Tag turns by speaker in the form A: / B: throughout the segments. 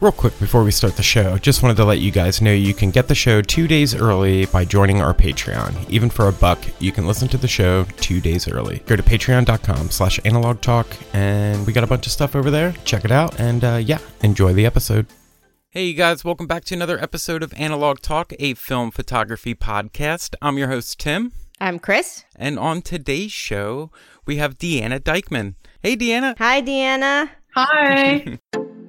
A: Real quick before we start the show, just wanted to let you guys know you can get the show two days early by joining our Patreon. Even for a buck, you can listen to the show two days early. Go to patreon.com slash analog talk, and we got a bunch of stuff over there. Check it out, and uh, yeah, enjoy the episode. Hey, you guys, welcome back to another episode of Analog Talk, a film photography podcast. I'm your host, Tim.
B: I'm Chris.
A: And on today's show, we have Deanna Dikeman. Hey, Deanna.
B: Hi, Deanna.
C: Hi.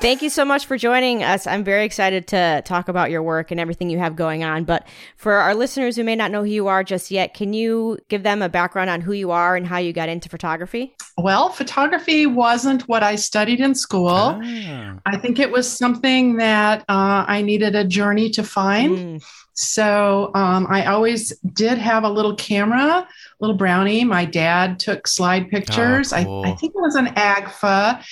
B: Thank you so much for joining us. I'm very excited to talk about your work and everything you have going on. But for our listeners who may not know who you are just yet, can you give them a background on who you are and how you got into photography?
C: Well, photography wasn't what I studied in school.
A: Ah.
C: I think it was something that uh, I needed a journey to find.
B: Mm.
C: So um, I always did have a little camera, a little brownie. My dad took slide pictures.
A: cool.
C: I, I think it was an AGFA.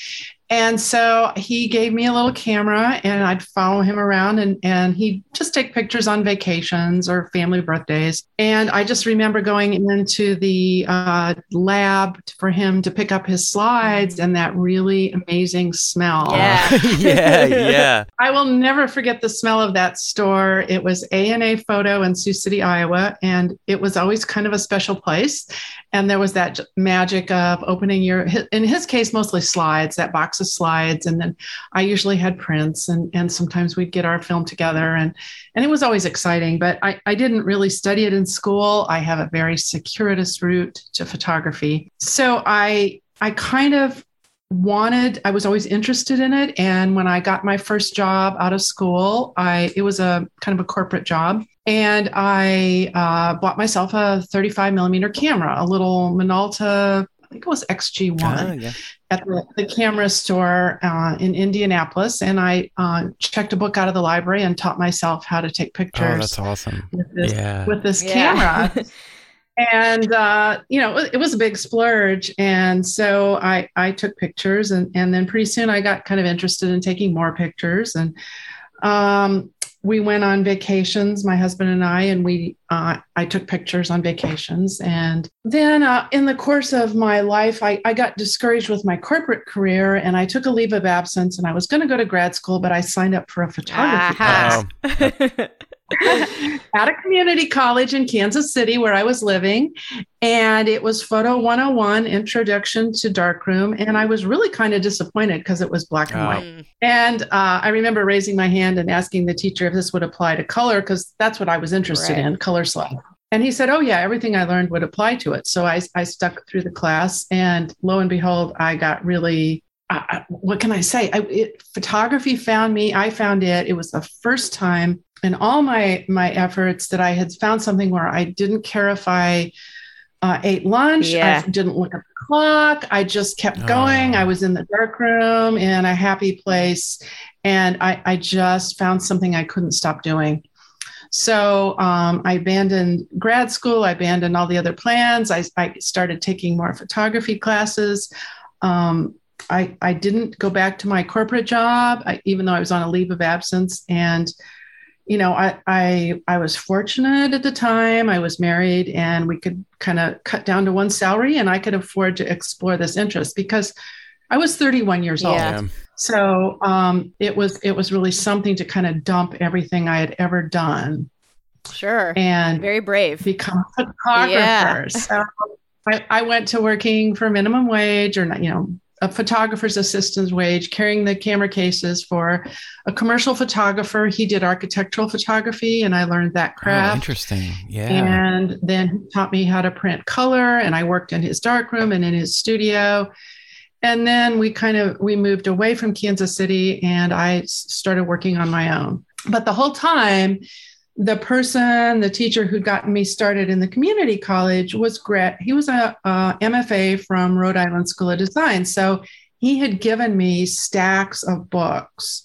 C: And so he gave me a little camera and I'd follow him around and, and he'd just take pictures on vacations or family birthdays. And I just remember going into the uh, lab for him to pick up his slides and that really amazing smell.
B: Yeah.
A: yeah, yeah.
C: I will never forget the smell of that store. It was A and A Photo in Sioux City, Iowa, and it was always kind of a special place. And there was that magic of opening your, in his case, mostly slides, that box of slides, and then I usually had prints, and and sometimes we'd get our film together, and and it was always exciting. But I I didn't really study it in school. I have a very circuitous route to photography, so I I kind of wanted i was always interested in it and when i got my first job out of school i it was a kind of a corporate job and i uh, bought myself a 35 millimeter camera a little minolta i think it was xg1
A: Ah, yeah.
C: at the, the camera store uh, in indianapolis and i uh, checked a book out of the library and taught myself how to take pictures.
A: Oh,
C: pictures
A: that's awesome.
C: with this,
A: Yeah.
C: with this
B: Yeah.
C: camera and uh, you know it was a big splurge and so i i took pictures and and then pretty soon i got kind of interested in taking more pictures and um, we went on vacations my husband and i and we uh, i took pictures on vacations. And then uh, in the course of my life I, I got discouraged with my corporate career and i took a leave of absence and i was going to go to grad school but i signed up for a photography class.
B: Aha.
C: at a community college in Kansas City where I was living. And it was Photo 101 Introduction to Darkroom. And I was really kind of disappointed because it was black and
A: Oh.
C: white. And uh, I remember raising my hand and asking the teacher if this would apply to color because that's what I was interested
B: Right.
C: in color slide. And he said, Oh, yeah, everything I learned would apply to it. So I, I stuck through the class. And lo and behold, I got really. Uh, what can I say? I, it, photography found me. I found it. It was the first time in all my my efforts that I had found something where I didn't care if I uh, ate lunch.
B: Yeah.
C: I didn't look at the clock. I just kept going.
A: Oh.
C: I was in the dark room in a happy place, and I, I just found something I couldn't stop doing. So um, I abandoned grad school. I abandoned all the other plans. I, I started taking more photography classes. Um, I, I didn't go back to my corporate job, I, even though I was on a leave of absence. And you know, I, I I was fortunate at the time. I was married, and we could kind of cut down to one salary, and I could afford to explore this interest because I was 31 years old.
B: Yeah.
A: Yeah.
C: So um, it was it was really something to kind of dump everything I had ever done
B: Sure.
C: and
B: Very brave.
C: become a photographer.
B: Yeah.
C: So I, I went to working for minimum wage or not, you know, a photographer's assistant's wage, carrying the camera cases for a commercial photographer. He did architectural photography, and I learned that
A: Oh,
C: craft.
A: interesting. Yeah.
C: And then he taught me how to print color, and I worked in his darkroom and in his studio. And then we kind of we moved away from Kansas City, and I started working on my own. But the whole time, the person, the teacher who'd gotten me started in the community college was Gret. He was a, a MFA from Rhode Island School of Design, so he had given me stacks of books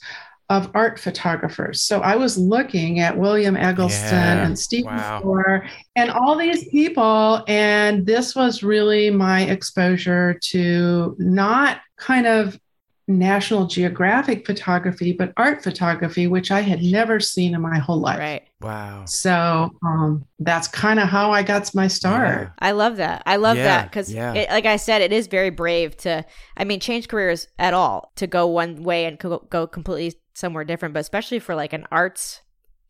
C: of art photographers. So I was looking at William Eggleston
A: Yeah.
C: and Stephen
A: Wow.
C: Moore and all these people. And this was really my exposure to not kind of National Geographic photography, but art photography, which I had never seen in my whole life.
B: Right.
A: wow.
C: So um, that's kind of how I got my start.
B: I love that. I love
A: Yeah,
B: that because,
A: yeah.
B: like I said, it is very brave to, I mean, change careers at all to go one way and go, go completely somewhere different, but especially for like an arts,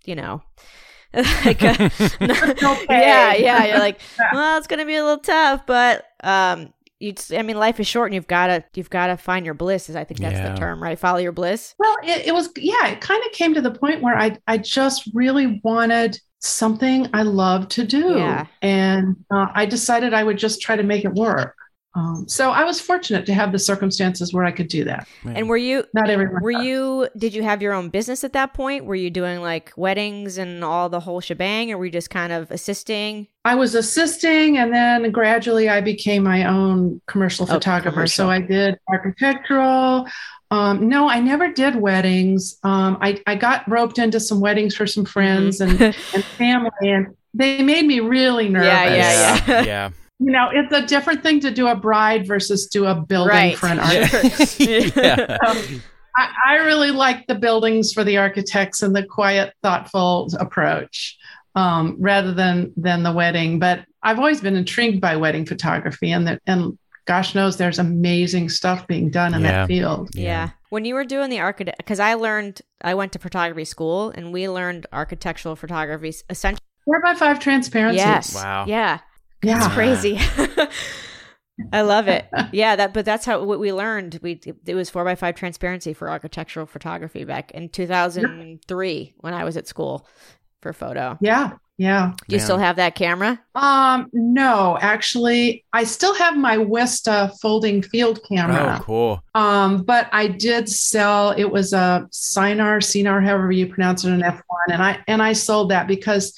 B: you know, like a, yeah, yeah. You're like, well, it's gonna be a little tough, but um, you. I mean, life is short, and you've got to you've got to find your bliss. Is I think that's
A: Yeah.
B: the term, right? Follow your bliss.
C: Well, it, it was, yeah, it kind of came to the point where I, I just really wanted something I love to do.
B: Yeah.
C: And uh, I decided I would just try to make it work. Um, so I was fortunate to have the circumstances where I could do that.
B: And were you
C: Not everyone.
B: were
C: does.
B: you did you have your own business at that point? Were you doing like weddings and all the whole shebang, or were you just kind of assisting?
C: I was assisting, and then gradually I became my own commercial
B: Oh,
C: photographer.
B: commercial.
C: So I did architectural. Um, no, I never did weddings. Um, I, I got roped into some weddings for some friends and, and family, and they made me really nervous.
B: Yeah, yeah, yeah.
A: yeah.
C: You know, it's a different thing to do a bride versus do a building
B: Right.
C: for an architect.
A: yeah.
C: Um, I, I really like the buildings for the architects and the quiet, thoughtful approach um, rather than than the wedding. But I've always been intrigued by wedding photography, and that and gosh knows there's amazing stuff being done in
A: Yeah.
C: that field.
B: Yeah. When you were doing the architect, because I learned, I went to photography school and we learned architectural photography essentially.
C: Four by five transparency.
B: Yes.
A: Wow.
B: Yeah.
C: Yeah.
B: It's crazy. I love it. Yeah. That, but that's how what we learned. We it was four by five transparency for architectural photography back in 2003 when I was at school for photo.
C: Yeah. Yeah.
B: Do you
A: Yeah.
B: still have that camera?
C: Um, no, actually, I still have my Wista folding field camera.
A: Oh, cool.
C: Um, but I did sell. It was a Sinar, Sinar, however you pronounce it, an F one, and I and I sold that because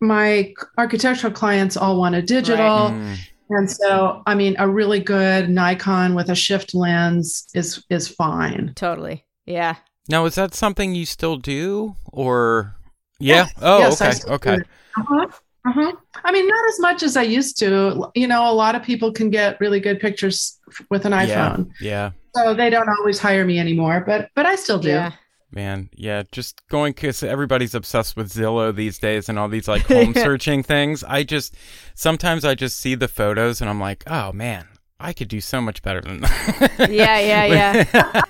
C: my architectural clients all wanted digital,
A: Mm.
C: and so I mean, a really good Nikon with a shift lens is is fine.
B: Totally. Yeah.
A: Now, is that something you still do, or yeah?
C: Yes.
A: Oh,
C: Yes, I
A: okay,
C: still
A: okay.
C: do. Uh-huh. Uh-huh. I mean, not as much as I used to. You know, a lot of people can get really good pictures with an iPhone,
A: Yeah,
C: so they don't always hire me anymore. But but I still do.
B: Yeah.
A: Man. Yeah, just going because everybody's obsessed with Zillow these days and all these like home searching things. I just sometimes I just see the photos and I'm like, oh man, I could do so much better than that.
B: Yeah, yeah,
A: yeah.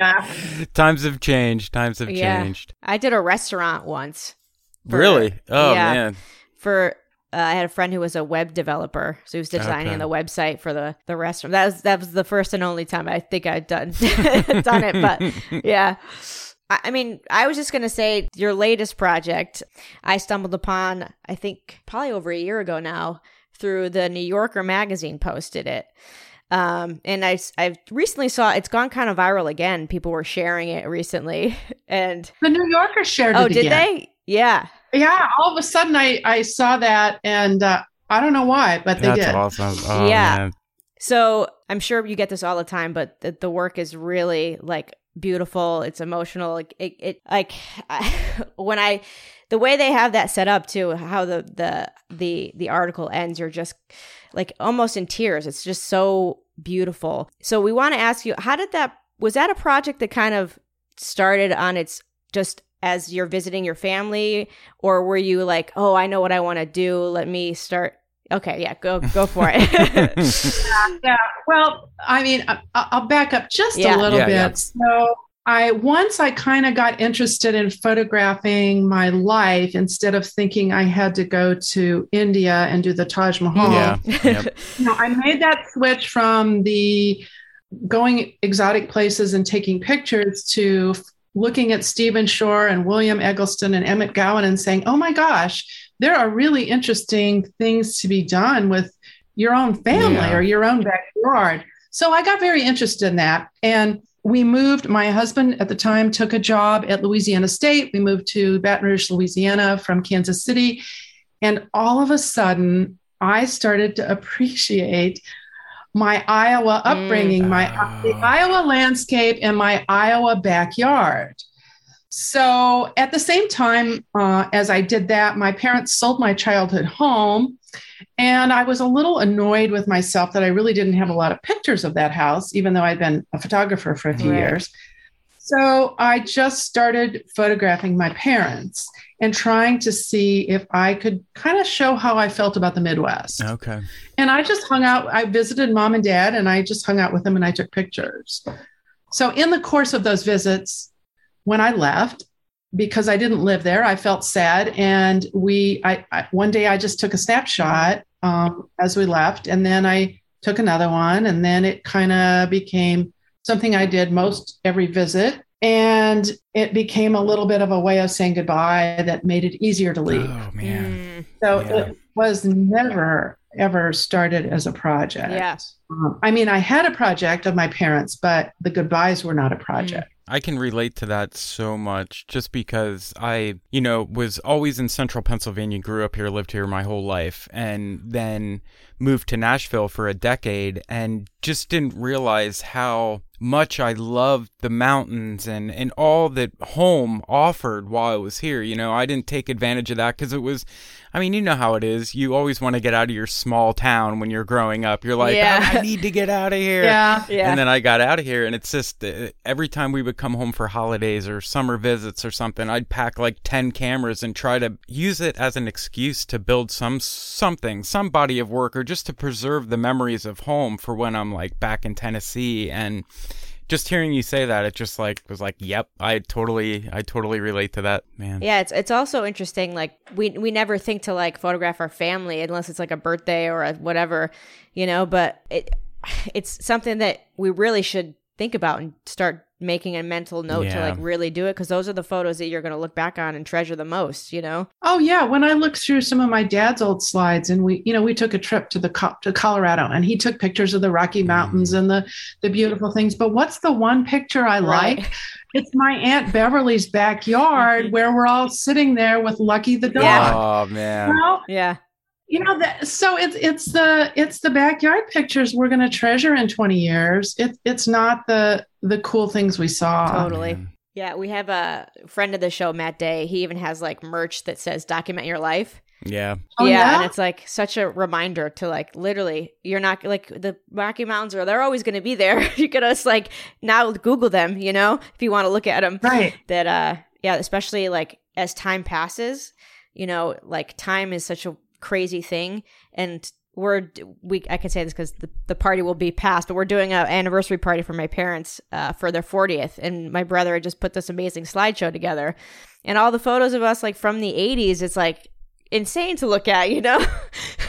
C: Yeah.
A: Times have changed. Times have
B: Yeah.
A: changed.
B: I did a restaurant once. for-
A: really? Oh
B: yeah.
A: man.
B: for uh, I had a friend who was a web developer, so he was designing
A: Okay.
B: the website for the the restaurant. That was that was the first and only time I think I'd done done it. But yeah, I, I mean, I was just gonna say your latest project. I stumbled upon, I think, probably over a year ago now, through the New Yorker magazine posted it. Um, and I, I recently saw it's gone kind of viral again. People were sharing it recently, and
C: The New Yorker shared
B: oh,
C: it Oh,
B: did
C: again.
B: they? Yeah,
C: Yeah, all of a sudden I I saw that and uh, I don't know why, but they
A: That's
C: did.
A: awesome. Oh,
B: Yeah.
A: man.
B: So I'm sure you get this all the time, but the, the work is really like beautiful. It's emotional. Like it, it like when I, the way they have that set up too, how the the the the article ends, you're just like almost in tears. It's just so beautiful. So we want to ask you, how did that? Was that a project that kind of started on its just as you're visiting your family, or were you like, oh, I know what I want to do. Let me start. Okay, yeah, go go for it.
C: Uh, yeah. Well, I mean, uh, I, I'll back up just
B: Yeah.
C: a little
A: Yeah,
C: bit.
A: yeah.
C: So I once I kind of got interested in photographing my life instead of thinking I had to go to India and do the Taj Mahal.
A: Yeah. Yep.
C: You know, I made that switch from the going exotic places and taking pictures to looking at Stephen Shore and William Eggleston and Emmet Gowin and saying, oh my gosh, there are really interesting things to be done with your own family yeah. or your own backyard. So I got very interested in that. And we moved. My husband at the time took a job at Louisiana State. We moved to Baton Rouge, Louisiana from Kansas City. And all of a sudden, I started to appreciate my Iowa upbringing, mm. my the Iowa landscape, and my Iowa backyard. So at the same time uh, as I did that, my parents sold my childhood home. And I was a little annoyed with myself that I really didn't have a lot of pictures of that house, even though I'd been a photographer for a few right. years. So I just started photographing my parents and trying to see if I could kind of show how I felt about the Midwest.
A: Okay.
C: And I just hung out, I visited mom and dad and I just hung out with them and I took pictures. So in the course of those visits, when I left, because I didn't live there. I felt sad, and we. I, I one day I just took a snapshot um, as we left, and then I took another one, and then it kind of became something I did most every visit, and it became a little bit of a way of saying goodbye that made it easier to leave.
A: Oh man!
C: Mm. So yeah. it was never ever started as a project.
B: Yeah.
C: Um, I mean, I had a project of my parents, but the goodbyes were not a project.
A: I can relate to that so much just because I, you know, was always in central Pennsylvania, grew up here, lived here my whole life, and then moved to Nashville for a decade and just didn't realize how much I loved the mountains and, and all that home offered while I was here. You know, I didn't take advantage of that because it was, I mean, you know how it is. You always want to get out of your small town when you're growing up. You're like, yeah. oh, I need to get out of here.
C: Yeah.
B: yeah.
A: And then I got out of here, and it's just uh, every time we would come home for holidays or summer visits or something, I'd pack like 10 cameras and try to use it as an excuse to build some something, some body of work, or just to preserve the memories of home for when I'm like back in Tennessee. And just hearing you say that, it just like was like, yep, I totally, I totally relate to that, man.
B: Yeah, it's it's also interesting. Like we we never think to like photograph our family unless it's like a birthday or a whatever, you know. But it it's something that we really should think about and start making a mental note yeah. to like really do it because those are the photos that you're going to look back on and treasure the most you know
C: oh yeah when i look through some of my dad's old slides and we you know we took a trip to the to colorado and he took pictures of the rocky mountains mm. and the the beautiful things but what's the one picture i right. like it's my aunt beverly's backyard where we're all sitting there with lucky the dog
A: yeah. oh man
B: well, yeah
C: you know that so it's it's the it's the backyard pictures we're going to treasure in 20 years it, it's not the the cool things we saw
B: totally yeah we have a friend of the show matt day he even has like merch that says document your life
A: yeah.
C: Oh,
B: yeah,
C: yeah,
B: and it's like such a reminder to like literally you're not like the Rocky Mountains are they're always going to be there. you could just like now Google them, you know, if you want to look at them.
C: Right.
B: That uh yeah, especially like as time passes, you know, like time is such a crazy thing and we're we I can say this because the, the party will be past, but we're doing an anniversary party for my parents uh, for their 40th, and my brother had just put this amazing slideshow together, and all the photos of us like from the 80s, it's like insane to look at, you know.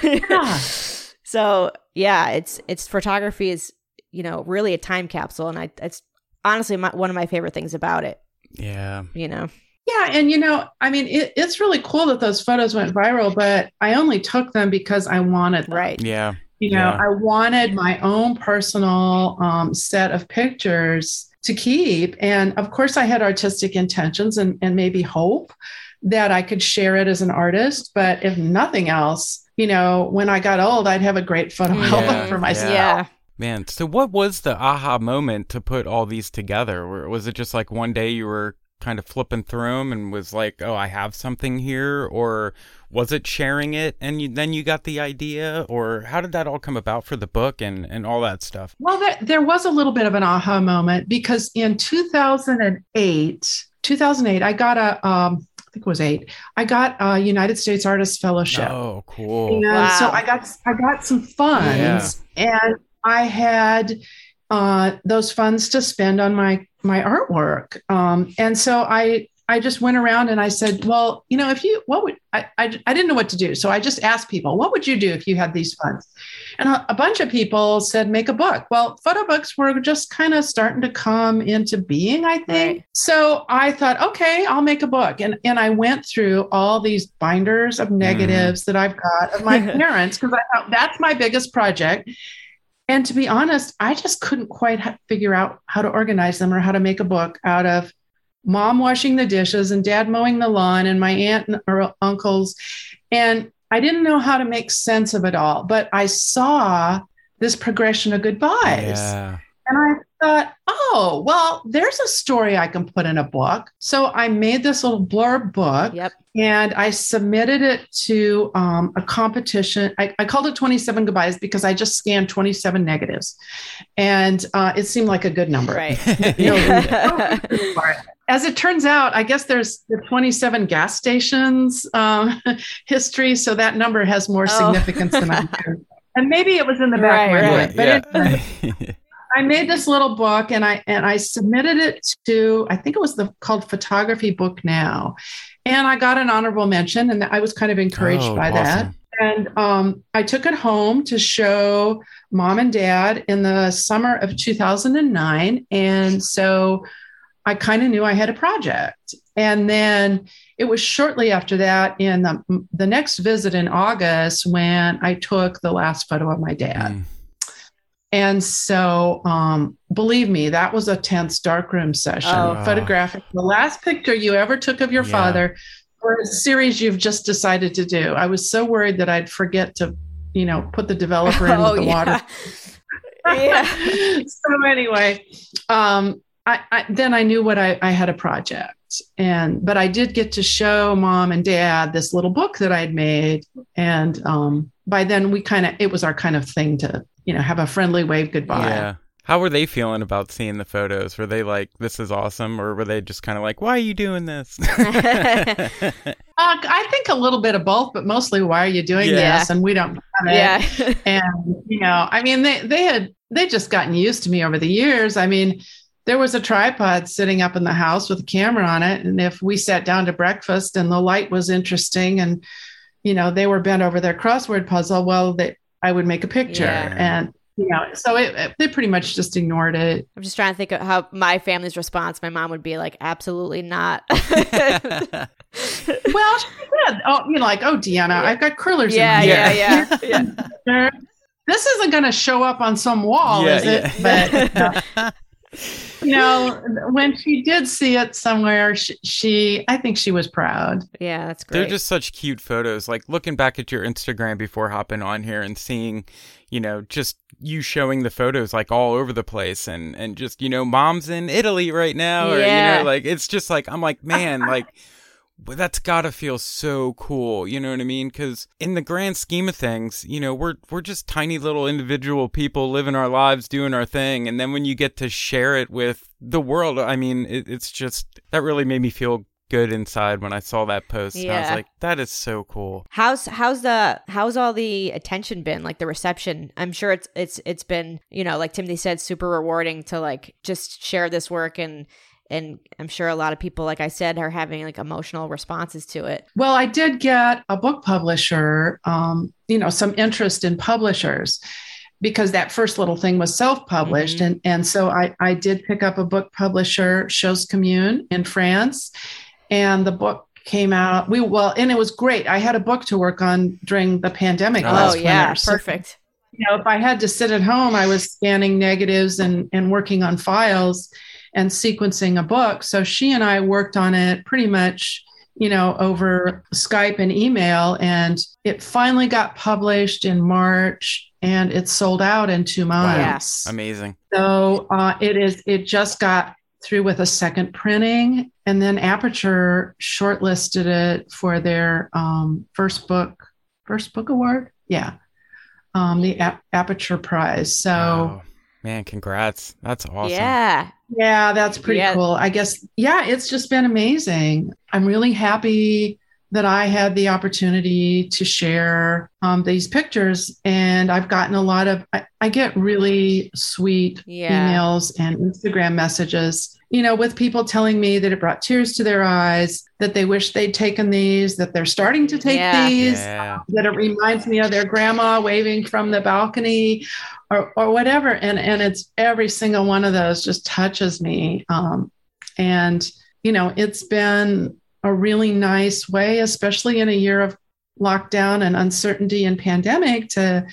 B: Yeah. so yeah, it's it's photography is you know really a time capsule, and I it's honestly my, one of my favorite things about it.
A: Yeah,
B: you know.
C: Yeah, and you know, I mean, it, it's really cool that those photos went viral, but I only took them because I wanted them.
B: Right.
A: Yeah.
C: You know, yeah. I wanted my own personal um, set of pictures to keep, and of course, I had artistic intentions and and maybe hope that I could share it as an artist. But if nothing else, you know, when I got old, I'd have a great photo yeah. album for myself.
B: Yeah.
A: Man, so what was the aha moment to put all these together? Was it just like one day you were kind of flipping through them and was like, "Oh, I have something here," or was it sharing it and you, then you got the idea, or how did that all come about for the book and and all that stuff?
C: Well, there, there was a little bit of an aha moment because in 2008, 2008, I got a um, I think it was eight. I got a United States Artist Fellowship.
A: Oh, cool!
C: And wow. so I got I got some funds, yeah. and I had uh, those funds to spend on my my artwork. Um, and so I I just went around and I said, well, you know, if you, what would, I, I, I didn't know what to do. So I just asked people, what would you do if you had these funds? And a, a bunch of people said, make a book. Well, photo books were just kind of starting to come into being, I think. Right. So I thought, okay, I'll make a book. And, and I went through all these binders of negatives mm. that I've got of my parents because I thought that's my biggest project. And to be honest, I just couldn't quite ha- figure out how to organize them or how to make a book out of mom washing the dishes and dad mowing the lawn and my aunt and or uncles. And I didn't know how to make sense of it all, but I saw this progression of goodbyes. Yeah. And I thought, oh, well, there's a story I can put in a book. So I made this little blurb book
B: yep.
C: and I submitted it to um, a competition. I, I, called it 27 Goodbyes because I just scanned 27 negatives. And uh, it seemed like a good number.
B: Right. you know,
C: as it turns out, I guess there's the 27 gas stations um, history. So that number has more oh. significance than I do. And maybe it was in the back right, of my mind. But yeah. I made this little book and I and I submitted it to I think it was the called Photography Book Now, and I got an honorable mention, and I was kind of encouraged oh, by awesome. that. And um, I took it home to show mom and dad in the summer of 2009, and so I kind of knew I had a project. And then it was shortly after that, in the, the next visit in August, when I took the last photo of my dad. Mm. And so, um, believe me, that was a tense darkroom session. Oh. Photographic, the last picture you ever took of your yeah. father for a series you've just decided to do. I was so worried that I'd forget to, you know, put the developer in oh, the yeah. water. yeah. so anyway, um, I, I, then I knew what I, I had a project and but I did get to show mom and dad this little book that I'd made and um, by then we kind of it was our kind of thing to you know, have a friendly wave goodbye.
A: Yeah. How were they feeling about seeing the photos? Were they like, "This is awesome," or were they just kind of like, "Why are you doing this?" uh,
C: I think a little bit of both, but mostly, "Why are you doing yeah. this?" And we don't
B: Yeah.
C: and you know, I mean, they they had they just gotten used to me over the years. I mean, there was a tripod sitting up in the house with a camera on it, and if we sat down to breakfast and the light was interesting, and you know, they were bent over their crossword puzzle, well, they I would make a picture. Yeah. And you know, so it, it, they pretty much just ignored it.
B: I'm just trying to think of how my family's response. My mom would be like, "Absolutely not."
C: well, she did. Oh, you know, like, oh, Deanna, yeah. I've got curlers.
B: Yeah, yeah, yeah,
C: yeah. this isn't going to show up on some wall, yeah, is it? But uh, you know, when she did see it somewhere, she, she, I think she was proud.
B: Yeah, that's great.
A: They're just such cute photos. Like looking back at your Instagram before hopping on here and seeing, you know, just you showing the photos like all over the place and and just you know, mom's in Italy right now, or yeah. you know, like it's just like I'm like, man, like but that's gotta feel so cool. You know what I mean? Because in the grand scheme of things, you know, we're we're just tiny little individual people living our lives, doing our thing, and then when you get to share it with the world, I mean, it, it's just that really made me feel good inside when I saw that post. Yeah. I was like, that is so cool.
B: How's how's the how's all the attention been? Like the reception? I'm sure it's it's it's been, you know, like Timothy said, super rewarding to like just share this work and and i'm sure a lot of people like i said are having like emotional responses to it.
C: Well i did get a book publisher um, you know some interest in publishers because that first little thing was self-published. Mm-hmm. and, and so I, I did pick up a book publisher Chose Commune in france. And the book came out we well and it was great. I had a book to work on during the pandemic
B: oh last yeah winter. perfect. so,
C: you know if i had to sit at home i was scanning negatives and and working on files and sequencing a book. So she and I worked on it pretty much, you know, over Skype and email. And it finally got published in March and it sold out in two months.
A: Wow. Amazing.
C: So uh, it is, it just got through with a second printing. And then Aperture shortlisted it for their um, first book, first book award. Yeah. Um, the A- Aperture Prize. So, wow.
A: man, congrats. That's awesome.
B: Yeah.
C: Yeah, that's pretty yeah. cool. I guess, yeah, it's just been amazing. I'm really happy that I had the opportunity to share um, these pictures. And I've gotten a lot of, I, I get really sweet
B: Yeah.
C: emails and Instagram messages, you know, with people telling me that it brought tears to their eyes, that they wish they'd taken these, that they're starting to take
B: Yeah.
C: these,
A: Yeah.
C: that it reminds me of their grandma waving from the balcony or, or whatever. And, and it's every single one of those just touches me. Um, and, you know, it's been a really nice way, especially in a year of lockdown and uncertainty and pandemic to,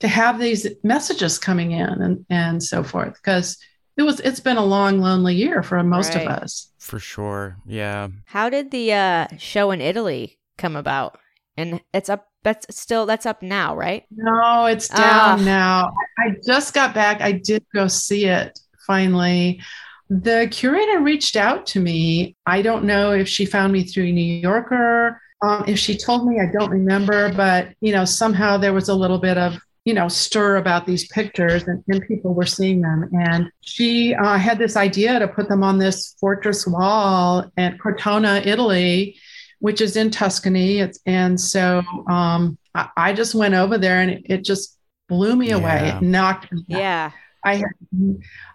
C: to have these messages coming in and, and so forth. Because it was, it's been a long, lonely year for most
B: Right.
C: of us.
A: For sure. Yeah.
B: How did the uh, show in Italy come about? And it's up. That's still that's up now, right?
C: No, it's down now. I I just got back. I did go see it finally. The curator reached out to me. I don't know if she found me through New Yorker. Um, if she told me, I don't remember, but you know, somehow there was a little bit of you know stir about these pictures, and, and people were seeing them. And she uh, had this idea to put them on this fortress wall at Cortona, Italy, which is in Tuscany. It's, and so um, I, I just went over there, and it, it just blew me away.
A: Yeah.
C: It knocked me. out.
B: Yeah.
C: I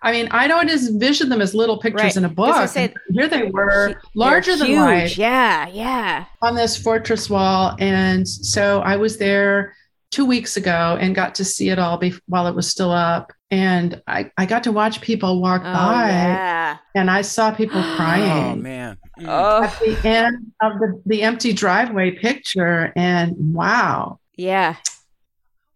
C: I mean, I don't just envision them as little pictures
B: Right.
C: in a book.
B: say-
C: Here they were,
B: They're
C: larger than life
B: Yeah, yeah.
C: on this fortress wall. And so I was there two weeks ago and got to see it all be- while it was still up. And I, I got to watch people walk
B: Oh,
C: by
B: yeah.
C: and I saw people crying.
A: Oh man. Mm.
B: Oh,
C: at the end of the, the empty driveway picture. And wow,
B: yeah.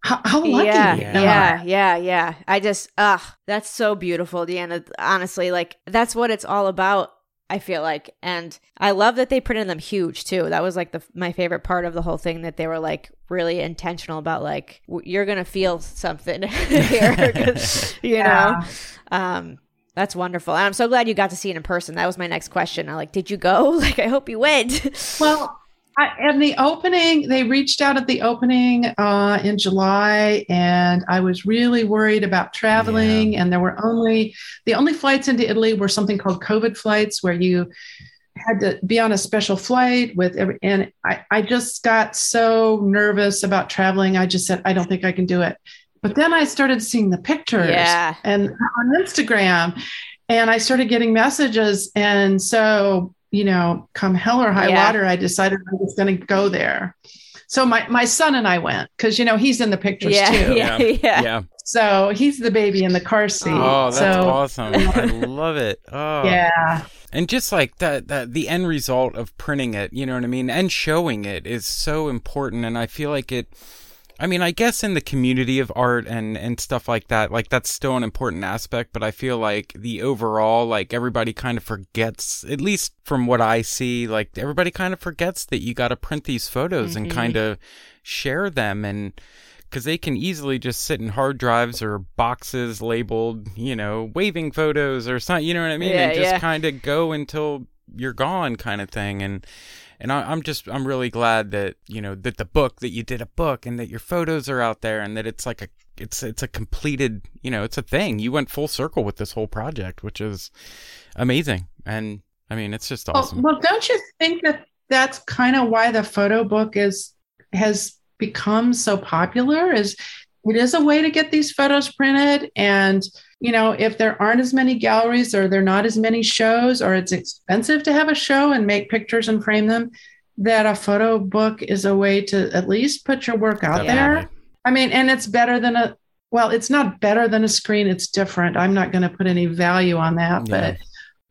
C: How, how lucky
B: Yeah,
C: am
B: yeah, yeah, yeah. I just, ugh, that's so beautiful, Deanna. Honestly, like that's what it's all about. I feel like, and I love that they printed them huge too. That was like the my favorite part of the whole thing that they were like really intentional about. Like w- you're gonna feel something here, 'cause, you
C: Yeah.
B: know. Um, that's wonderful, and I'm so glad you got to see it in person. That was my next question. I like, did you go? Like, I hope you went.
C: Well, I, and the opening, they reached out at the opening uh, in July, and I was really worried about traveling. And there were only the only flights into Italy were something called COVID flights, where you had to be on a special flight with every. And I, I just got so nervous about traveling. I just said, I don't think I can do it. But then I started seeing the pictures
B: yeah,
C: and on Instagram. And I started getting messages. And so, you know, come hell or high
B: Yeah.
C: water, I decided I was going to go there. So my, my son and I went because, you know, he's in the pictures
B: yeah,
C: too.
B: yeah, yeah,
A: Yeah.
C: So he's the baby in the car seat.
A: Oh, that's
C: so,
A: awesome. I love it. Oh.
C: Yeah.
A: And just like that, that the end result of printing it, you know what I mean, and showing it is so important. And I feel like it. I mean, I guess in the community of art and and stuff like that, like that's still an important aspect. But I feel like the overall, like everybody kind of forgets, at least from what I see, like everybody kind of forgets that you got to print these photos and
B: Mhm.
A: kind of share them and because they can easily just sit in hard drives or boxes labeled, you know, waving photos or something. You know what I mean?
B: Yeah,
A: and just
B: yeah.
A: kind of go until you're gone, kind of thing. And and I, I'm just I'm really glad that you know that the book that you did a book and that your photos are out there and that it's like a it's it's a completed you know it's a thing. You went full circle with this whole project, which is amazing. And I mean, it's just
C: Well,
A: awesome.
C: well, don't you think that that's kind of why the photo book is has become so popular? Is it is a way to get these photos printed, and you know, if there aren't as many galleries or there are not as many shows, or it's expensive to have a show and make pictures and frame them, that a photo book is a way to at least put your work out there. I mean, and it's better than a well, it's not better than a screen, it's different. I'm not going to put any value on that,
A: Yeah.
C: but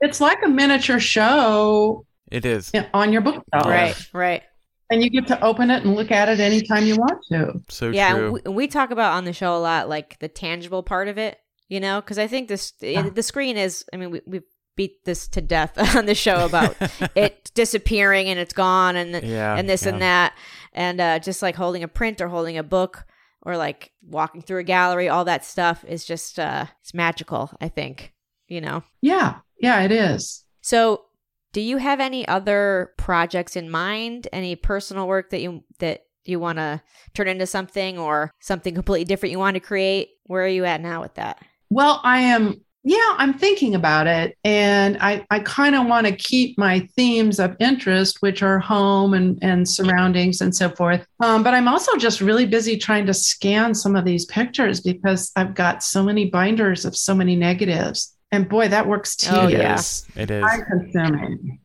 C: it's like a miniature show
A: It is
C: on your bookshelf.
B: right, right.
C: And you get to open it and look at it anytime you want to.
A: so
B: yeah,
A: true.
B: we, we talk about on the show a lot, like the tangible part of it, you know, because I think this
C: Yeah.
B: the screen is. I mean, we we beat this to death on the show about it disappearing and it's gone and
A: yeah,
B: and this
A: yeah.
B: and that, and uh, just like holding a print or holding a book or like walking through a gallery, all that stuff is just uh, it's magical. I think you know.
C: Yeah, yeah, it is.
B: So, do you have any other projects in mind? Any personal work that you that you want to turn into something or something completely different you want to create? Where are you at now with that?
C: Well, I am yeah, I'm thinking about it. And I, I kind of want to keep my themes of interest, which are home and, and surroundings and so forth. Um, but I'm also just really busy trying to scan some of these pictures because I've got so many binders of so many negatives. And boy, that works tedious.
B: Oh, yeah.
A: It is.
C: Time consuming.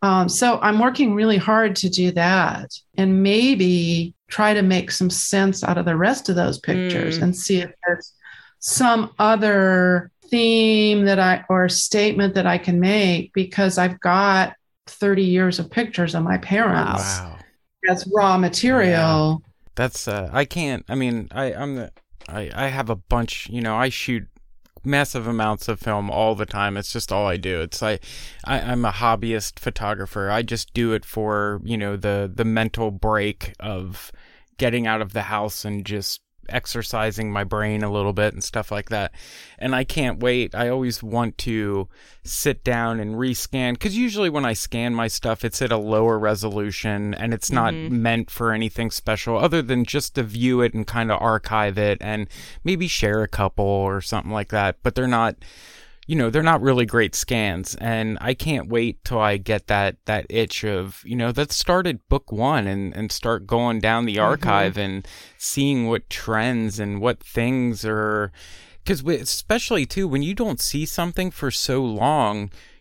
C: Um, so I'm working really hard to do that and maybe try to make some sense out of the rest of those pictures
B: Mm.
C: and see if there's some other theme that I or statement that I can make because I've got 30 years of pictures of my parents
A: Wow.
C: as raw material.
A: That's uh I can't I mean I I'm the I I have a bunch, you know, I shoot massive amounts of film all the time. It's just all I do. It's like I, I'm a hobbyist photographer. I just do it for, you know, the the mental break of getting out of the house and just exercising my brain a little bit and stuff like that. And I can't wait. I always want to sit down and rescan because usually when I scan my stuff, it's at a lower resolution and it's not mm-hmm. meant for anything special other than just to view it and kind of archive it and maybe share a couple or something like that. But they're not you know they're not really great scans and i can't wait till i get that that itch of you know that started book one and and start going down the mm-hmm. archive and seeing what trends and what things are because especially too when you don't see something for so long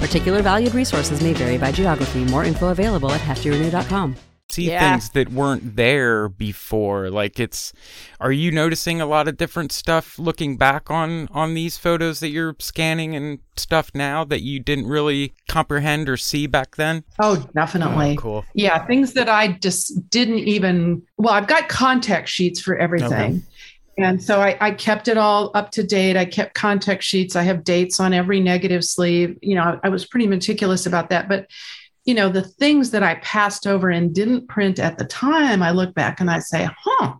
D: Particular valued resources may vary by geography. More info available at heftyrenew.com.
A: see
B: Yeah.
A: things that weren't there before like it's are you noticing a lot of different stuff looking back on on these photos that you're scanning and stuff now that you didn't really comprehend or see back then
C: Oh, definitely.
A: Oh, cool
C: Yeah, things that I just didn't even. Well, I've got contact sheets for everything. And so I, I kept it all up to date. I kept contact sheets. I have dates on every negative sleeve. You know, I was pretty meticulous about that. But, you know, the things that I passed over and didn't print at the time, I look back and I say, huh,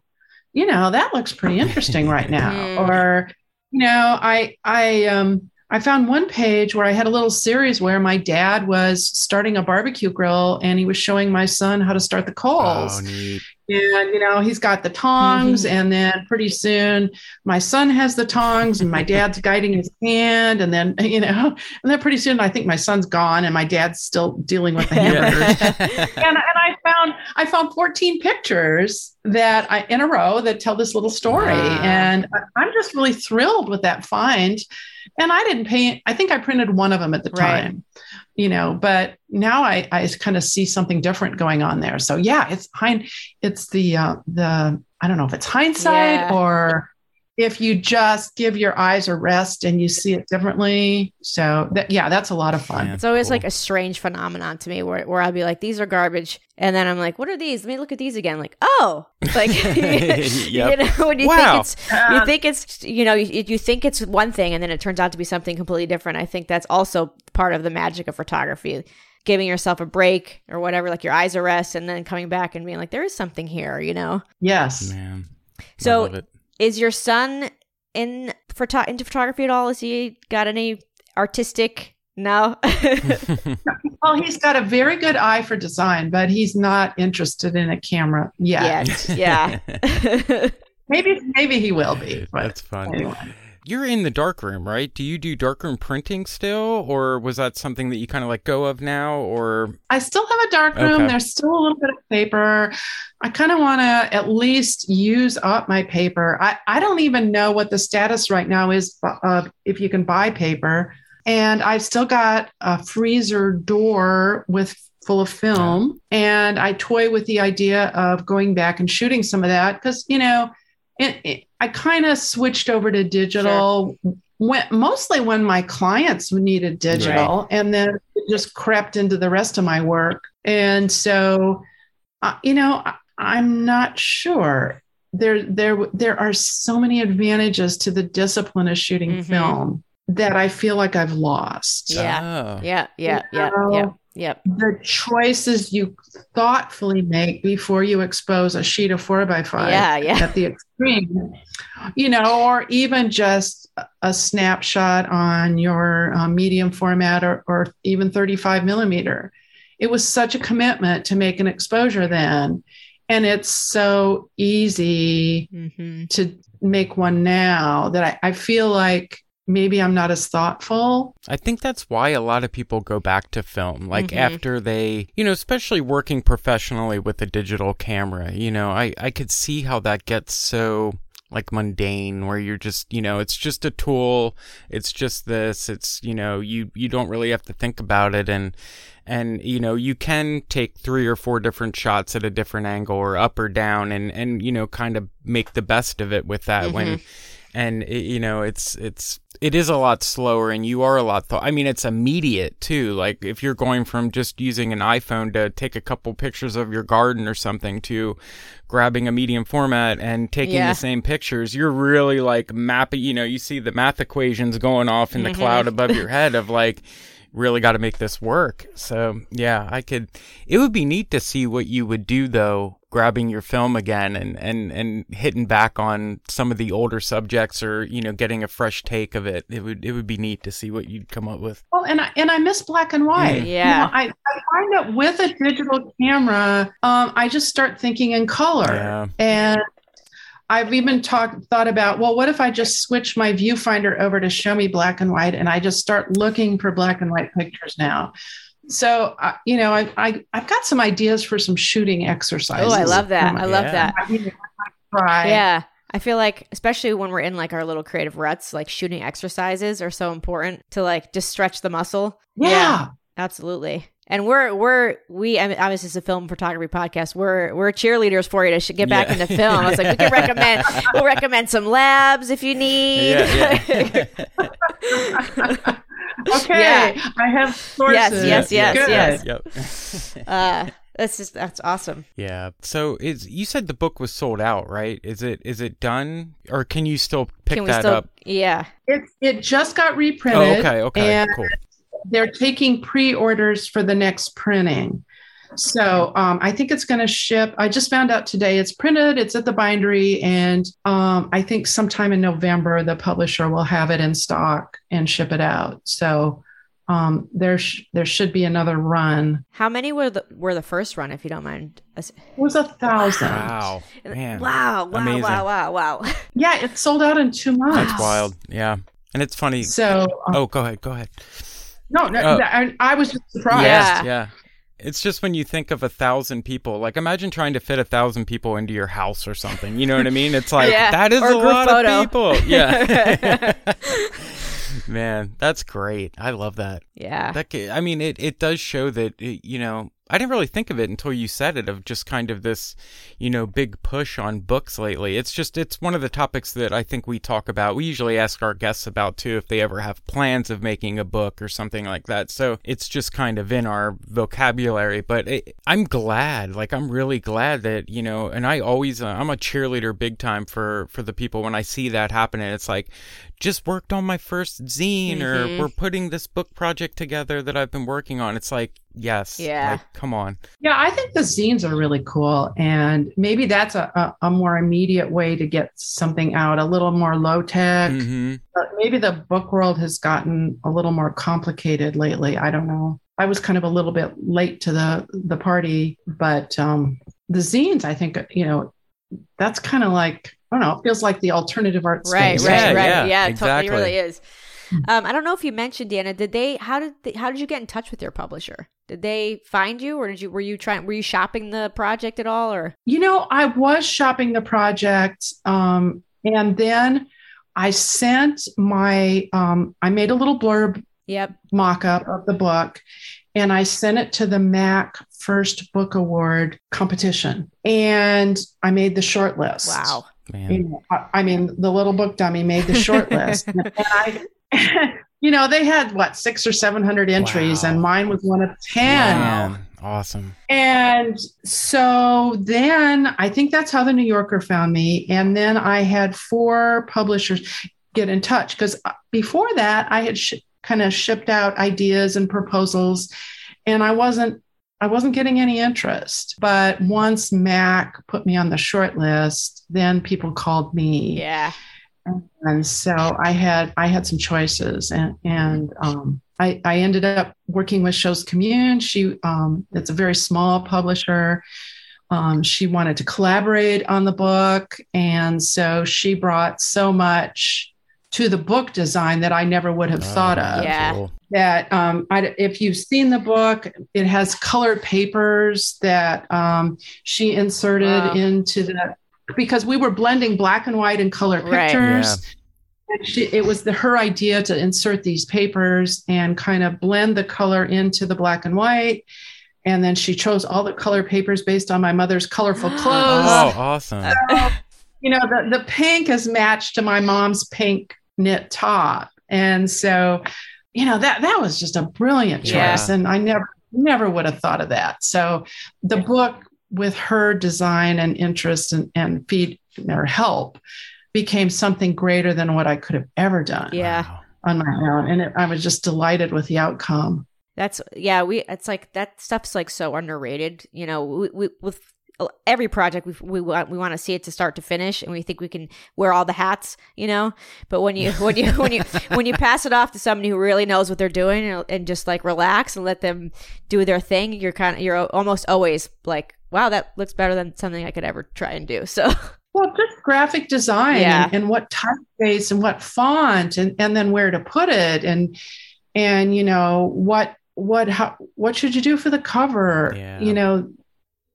C: you know, that looks pretty interesting right now.
B: Mm.
C: Or, you know, I, I, um, I found one page where I had a little series where my dad was starting a barbecue grill and he was showing my son how to start the coals
A: oh
C: and you know he's got the tongs mm-hmm. and then pretty soon my son has the tongs and my dad's guiding his hand and then you know and then pretty soon i think my son's gone and my dad's still dealing with the hamburgers and, and i found i found 14 pictures that i in a row that tell this little story.
B: Wow.
C: and i'm just really thrilled with that find. And i didn't pay i think i printed one of them at the
B: Right.
C: time you know but now i i kind of see something different going on there so yeah it's hind it's the uh the i don't know if it's hindsight
B: Yeah.
C: or if you just give your eyes a rest and you see it differently so that yeah that's a lot of fun
A: Yeah.
B: It's always
A: Cool.
B: like a strange phenomenon to me where, where I'll be like, these are garbage. And then I'm like, what are these? Let me look at these again. Like, oh, like,
A: Yep.
B: you know, when you
A: Wow.
B: think it's, you um, think it's, you know, you, you think it's one thing and then it turns out to be something completely different. I think that's also part of the magic of photography. Giving yourself a break or whatever, like your eyes a rest, and then coming back and being like, there is something here, you know?
C: yes
A: man I
B: So
A: love it.
B: Is your son in photo- into photography at all? Has he got any artistic? No.
C: well he's got a very good eye for design but he's not interested in a camera yet
B: Yet. Yeah.
C: maybe maybe he will be but
A: that's fun
C: anyway.
A: You're in the darkroom right do you do darkroom printing still or was that something that you kind of let go of now or
C: I still have a darkroom.
A: Okay.
C: There's still a little bit of paper. I kind of want to at least use up my paper. I, I don't even know what the status right now is of if you can buy paper. And I've still got a freezer door with full of film. And I toy with the idea of going back and shooting some of that because, you know, it, it, I kind of switched over to digital when, mostly when my clients needed digital and then it just crept into the rest of my work and so uh, you know I, i'm not sure there there there are so many advantages to the discipline of shooting
B: Mhm.
C: film that I feel like I've lost.
B: Yeah.
A: Oh.
B: Yeah. Yeah. Yeah.
C: You
B: Yeah. Yep.
C: The choices you thoughtfully make before you expose a sheet of four by five
B: Yeah. Yeah.
C: at the extreme, you know, or even just a snapshot on your um, medium format or, or even 35 millimeter. It was such a commitment to make an exposure then. And it's so easy
B: Mm-hmm.
C: to make one now that I, I feel like maybe I'm not as thoughtful.
A: I think that's why a lot of people go back to film. Like
B: Mhm.
A: after they, you know, especially working professionally with a digital camera, you know, I, I could see how that gets so like mundane where you're just, you know, it's just a tool. It's just this. It's, you know, you, you don't really have to think about it. And, and, you know, you can take three or four different shots at a different angle or up or down and, and, you know, kind of make the best of it with that when, and it, you know it's it's it is a lot slower and you are a lot th- i mean it's immediate too like if you're going from just using an iphone to take a couple pictures of your garden or something to grabbing a medium format and taking
B: Yeah.
A: the same pictures you're really like mapping you know you see the math equations going off in the mm-hmm. cloud above your head of like really got to make this work so yeah i could it would be neat to see what you would do though grabbing your film again and and and hitting back on some of the older subjects or you know getting a fresh take of it it would it would be neat to see what you'd come up with
C: Well, and I, and I miss black and white.
A: Mm.
C: You
B: Yeah.
C: know, I, I find that with a digital camera, um, I just start thinking in color.
A: Yeah.
C: And I've even talked thought about, well, what if I just switch my viewfinder over to show me black and white, and I just start looking for black and white pictures now. So, uh, you know, I, I I've got some ideas for some shooting exercises.
B: Oh, I love that. I love
A: Yeah.
B: that.
C: I mean, Right.
B: Yeah. I feel like, especially when we're in like our little creative ruts, like shooting exercises are so important to like just stretch the muscle.
C: Yeah.
B: Absolutely. And we're we're we I mean, obviously it's a film photography podcast. We're we're cheerleaders for you to get back
A: Yeah.
B: into film. I was like, we can recommend we'll recommend some labs if you need.
A: yeah, yeah.
C: Okay.
B: Yeah.
C: I have sources.
B: yes, yes,
C: Good.
B: yes.
A: yep
B: uh, that's just that's awesome.
A: yeah so is you said the book was sold out right is it is it done or can you still pick
B: can we
A: that
B: still?
A: up
B: Yeah.
C: It it just got reprinted.
A: oh okay okay
C: And
A: cool
C: they're taking pre-orders for the next printing. So um, I think it's going to ship. I just found out today it's printed. It's at the bindery, and um, I think sometime in November the publisher will have it in stock and ship it out. So um, there sh- there should be another run.
B: How many were the were the first run, if you don't mind?
C: It was a thousand.
A: wow man
B: Wow! Wow!
A: Amazing.
B: Wow! Wow! Wow!
C: Yeah, it sold out in two months.
A: that's wild yeah and it's funny
C: So um,
A: oh go ahead go ahead
C: no, no, uh,
A: Oh.
C: I, I was just surprised.
B: Yeah.
A: yeah it's just when you think of a thousand people like imagine trying to fit a thousand people into your house or something you know what i mean it's like
B: Yeah,
A: that is
B: or
A: a
B: a
A: lot
B: photo.
A: of people yeah man that's great i love that
B: Yeah.
A: that ca- i mean it, it does show that you know i didn't really think of it until you said it of just kind of this you know big push on books lately. It's just it's one of the topics that i think we talk about we usually ask our guests about too if they ever have plans of making a book or something like that. So it's just kind of in our vocabulary but it, i'm glad like i'm really glad that you know and i always uh, i'm a cheerleader big time for for the people when i see that happening. It's like just worked on my first zine
B: Mhm.
A: or we're putting this book project together that i've been working on. It's like yes
B: Yeah.
A: like, come on
C: Yeah, I think the zines are really cool. And maybe that's a, a, a more immediate way to get something out, a little more low tech.
A: hmm
C: But maybe the book world has gotten a little more complicated lately. I don't know. I was kind of a little bit late to the, the party, but um, the zines, I think, you know, that's kind of like, I don't know, it feels like the alternative art
B: Right,
C: space.
B: right,
A: Yeah,
B: right.
A: yeah,
B: Yeah, it
A: exactly.
B: totally really is. Um, I don't know if you mentioned Deanna. Did they? How did? They, how did you get in touch with your publisher? Did they find you, or did you? Were you trying? Were you shopping the project at all, or?
C: You know, I was shopping the project, um, and then I sent my, um, I made a little blurb
B: Yep.
C: mock up of the book and I sent it to the MACK First Book Award competition. And I made the short list.
B: Wow.
A: man
C: I I mean, the little book dummy made the short list. And I, you know, they had what, six or 700 entries,
A: Wow.
C: and mine was one of 10.
A: Man, awesome
C: And so then I think that's how the New Yorker found me. And then I had four publishers. get in touch because uh, before that I had sh- kind of shipped out ideas and proposals and I wasn't I wasn't getting any interest. But once MACK put me on the short list, then people called me.
B: Yeah.
C: And so I had I had some choices and and um, I, I ended up working with Chose Commune. She um, it's a very small publisher. Um, she wanted to collaborate on the book, and so she brought so much to the book design that I never would have
A: Oh,
C: thought of.
B: Yeah.
A: Cool.
C: That um, I, if you've seen the book, it has colored papers that um, she inserted
B: Wow.
C: into the because we were blending black and white and color
B: Right.
C: pictures. And She, it was the, her idea to insert these papers and kind of blend the color into the black and white. And then she chose all the color papers based on my mother's colorful clothes
A: Oh, awesome.
C: you know the, the pink is matched to my mom's pink knit top and so you know that that was just a brilliant choice
B: Yeah.
C: and i never never would have thought of that so the book with her design and interest and, and feed or help became something greater than what i could have ever done
B: Yeah.
C: On my own and it, i was just delighted with the outcome
B: That's yeah. We it's like that stuff's like so underrated. You know, we, we with every project we we want we want to see it to start to finish, and we think we can wear all the hats. You know, but when you when you when you when you pass it off to somebody who really knows what they're doing and, and just like relax and let them do their thing, you're kind of you're almost always like, wow, that looks better than something I could ever try and do. So
C: Well, just graphic design
B: Yeah.
C: and, and what typeface and what font and, and then where to put it and and you know what what how what should you do for the cover?
A: Yeah.
C: You know,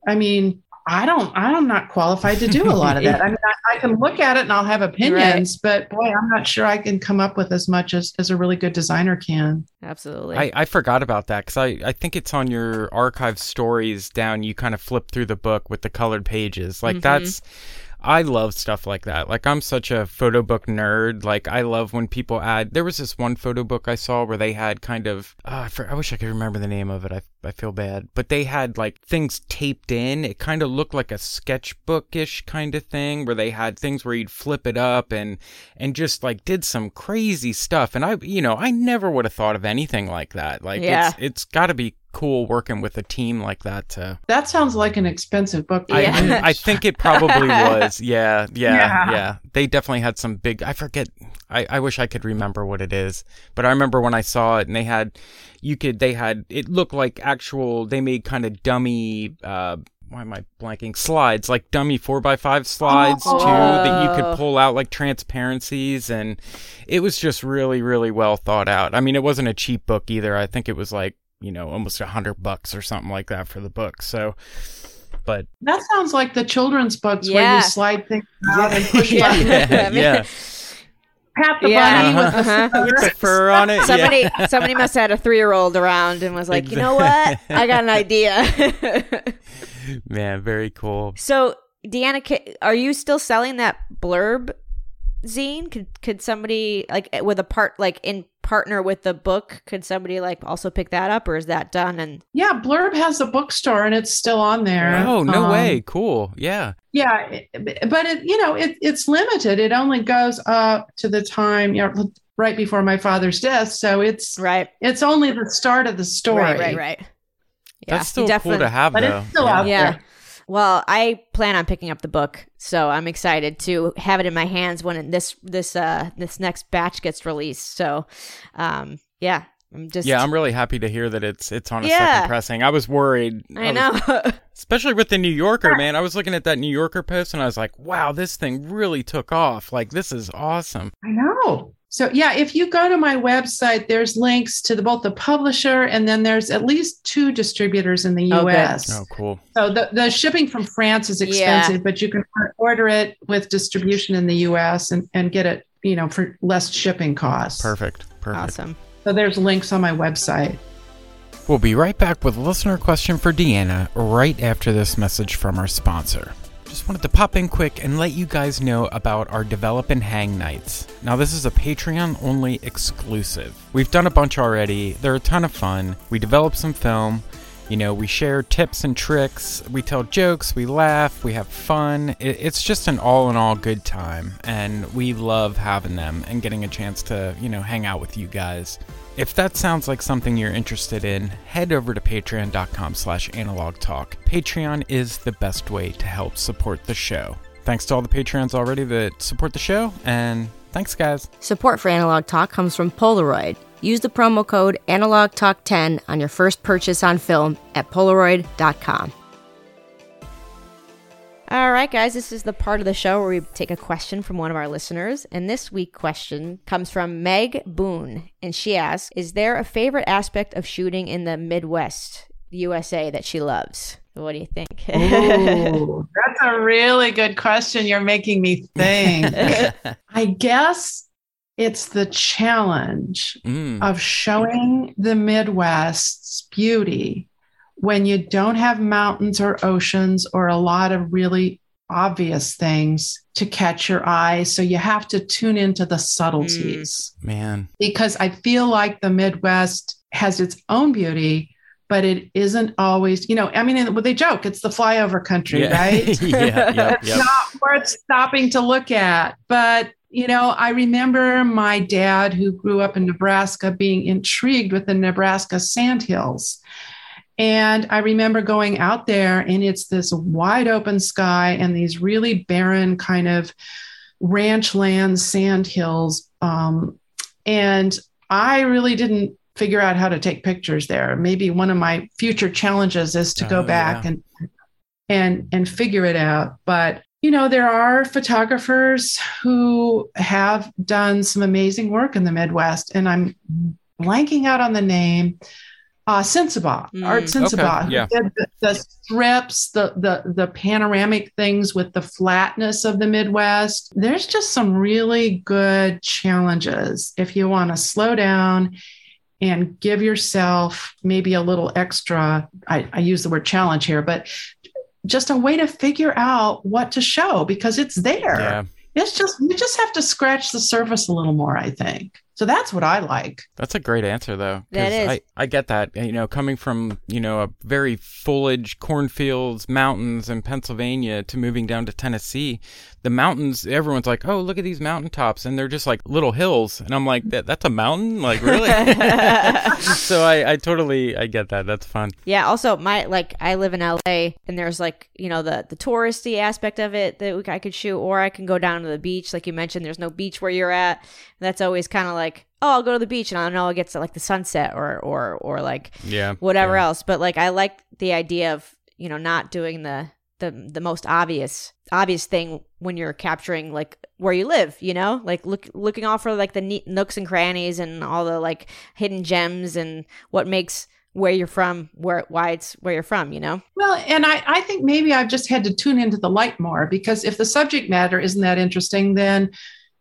C: I mean, I don't I'm not qualified to do a lot of that. I mean, I, I can look at it and I'll have opinions, but boy, I'm not sure I can come up with as much as, as a really good designer can.
B: absolutely,
A: I, I forgot about that because I, I think it's on your archive stories down. You kind of flip through the book with the colored pages. Like
B: Mhm.
A: that's, I love stuff like that. Like I'm such a photo book nerd. Like I love when people add. There was this one photo book I saw where they had kind of. Uh, I, for, I wish I could remember the name of it. I I feel bad, but they had like things taped in. It kind of looked like a sketchbookish kind of thing where they had things where you'd flip it up and and just like did some crazy stuff. And I, you know, I never would have thought of anything like that. Like
B: Yeah.
A: it's it's got to be cool working with a team like that to
C: That sounds like an expensive book. to
B: Yeah.
A: I, I think it probably was. Yeah, yeah, yeah,
C: Yeah.
A: They definitely had some big. I forget. I, I wish I could remember what it is, but I remember when I saw it, and they had, you could. They had. It looked like actual. They made kind of dummy. uh why am I blanking? Slides, like dummy four by five slides
C: Oh.
A: too, that you could pull out like transparencies, and it was just really, really well thought out. I mean, it wasn't a cheap book either. I think it was like you know almost a hundred bucks or something like that for the book. So, but
C: that sounds like the children's books where you slide things out and push
B: Yeah.
C: buttons.
A: yeah, yeah.
C: Pat the
B: Yeah.
C: bunny with the
B: Uh-huh.
A: With the fur on it.
B: somebody
A: yeah.
B: somebody must have had a three year old around and was like, you know what, I got an idea.
A: Man, very cool.
B: So, Deanna, are you still selling that blurb zine? Could could somebody like with a part like in partner with the book? Could somebody like also pick that up, or is that done? And
C: Yeah, Blurb has a bookstore and it's still on there.
A: Oh, no
C: Um,
A: way. Cool. Yeah.
C: Yeah, but it, you know, it, it's limited. It only goes up to the time, you know, right before my father's death. So it's
B: right,
C: it's only the start of the story.
B: right, right, right. Yeah,
A: That's still
B: you
A: cool to have,
C: But
A: though.
C: it's still
A: yeah.
C: out
B: Yeah.
C: there.
B: Well, I plan on picking up the book, so I'm excited to have it in my hands when this this uh this next batch gets released. So, um, yeah, I'm just
A: Yeah, I'm really happy to hear that it's it's on a
B: Yeah.
A: second pressing. I was worried.
B: I
A: was-
B: know.
A: especially with the New Yorker, man. I was looking at that New Yorker post and I was like, wow, this thing really took off. Like, this is awesome.
C: I know. So yeah, if you go to my website, there's links to the, both the publisher and then there's at least two distributors in the
B: Oh, good.
C: U.S.
A: Oh, cool.
C: So the, the shipping from France is
B: Yeah.
C: expensive, but you can order it with distribution in the US and, and get it, you know, for less shipping costs.
A: Perfect. Perfect.
B: awesome.
C: So there's links on my website.
A: We'll be right back with a listener question for Deanna right after this message from our sponsor. Just wanted to pop in quick and let you guys know about our Develop and Hang nights. Now, this is a Patreon only exclusive. We've done a bunch already, they're a ton of fun. We develop some film, You know, we share tips and tricks, we tell jokes, we laugh, we have fun. It's just an all in all good time, and we love having them and getting a chance to, you know, hang out with you guys. If that sounds like something you're interested in, head over to patreon.com slash analogtalk. Patreon is the best way to help support the show. Thanks to all the Patreons already that support the show, and thanks, guys.
B: Support for Analog Talk comes from Polaroid. Use the promo code AnalogTalk10 on your first purchase on film at Polaroid.com. All right, guys, this is the part of the show where we take a question from one of our listeners. And this week question comes from Meg Boone. And she asks Is there a favorite aspect of shooting in the Midwest, USA, that she loves? What do you think?
C: Ooh, that's a really good question. You're making me think. I guess it's the challenge mm. of showing the Midwest's beauty when you don't have mountains or oceans or a lot of really obvious things to catch your eye. So you have to tune into the subtleties.
A: Mm, man.
C: Because I feel like the Midwest has its own beauty, but it isn't always, you know, I mean, they joke it's the flyover country,
A: yeah.
C: right?
A: yeah, yeah,
C: it's not worth stopping to look at. But you know, I remember my dad, who grew up in Nebraska, being intrigued with the Nebraska sandhills. And I remember going out there, and it's this wide open sky and these really barren kind of ranch land sandhills. Um, and I really didn't figure out how to take pictures there. Maybe one of my future challenges is to go oh, back yeah. and and and figure it out. But you know, there are photographers who have done some amazing work in the Midwest, and I'm blanking out on the name. Uh, Sinsabaugh, mm, Art Sinsabaugh,
A: okay, yeah.
C: the, the, strips, the, the the panoramic things with the flatness of the Midwest. There's just some really good challenges if you want to slow down and give yourself maybe a little extra. I, I use the word challenge here, but just a way to figure out what to show because it's there. Yeah. It's just you just have to scratch the surface a little more, I think. So that's what I like.
A: That's a great answer, though.
B: That is.
A: I, I get that. You know, coming from, you know, a very foliage, cornfields, mountains in Pennsylvania to moving down to Tennessee, the mountains, everyone's like, oh, look at these mountaintops. And they're just like little hills. And I'm like, that, that's a mountain? Like, really? so I, I totally, I get that. That's fun.
B: Yeah. Also, my, like, I live in LA and there's like, you know, the, the touristy aspect of it that I could shoot, or I can go down to the beach. Like you mentioned, there's no beach where you're at. That's always kind of like, oh, I'll go to the beach and I know it gets to like the sunset or or or like
A: yeah
B: whatever
A: yeah.
B: else. But like I like the idea of you know not doing the the the most obvious obvious thing when you're capturing like where you live you know like look looking all for like the neat nooks and crannies and all the like hidden gems and what makes where you're from where why it's where you're from you know
C: well and i i think maybe i've just had to tune into the light more because if the subject matter isn't that interesting then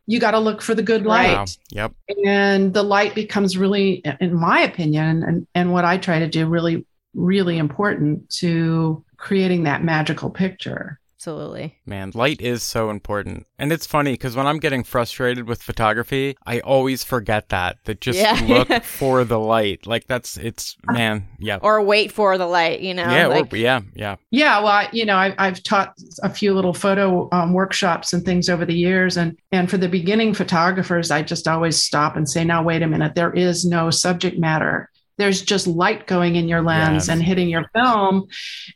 C: you got to look for the good light. Wow.
A: Yep.
C: And the light becomes really, in my opinion, and, and what I try to do, really, really important to creating that magical picture.
B: Absolutely.
A: Man, light is so important. And it's funny because when I'm getting frustrated with photography, I always forget that. That just yeah. look for the light. Like that's, it's, man, yeah.
B: Or wait for the light, you know?
A: Yeah,
B: like,
A: or, yeah, yeah.
C: Yeah, well, I, you know, I, I've taught a few little photo um, workshops and things over the years. And, and for the beginning photographers, I just always stop and say, now, wait a minute, there is no subject matter there's just light going in your lens yes. and hitting your film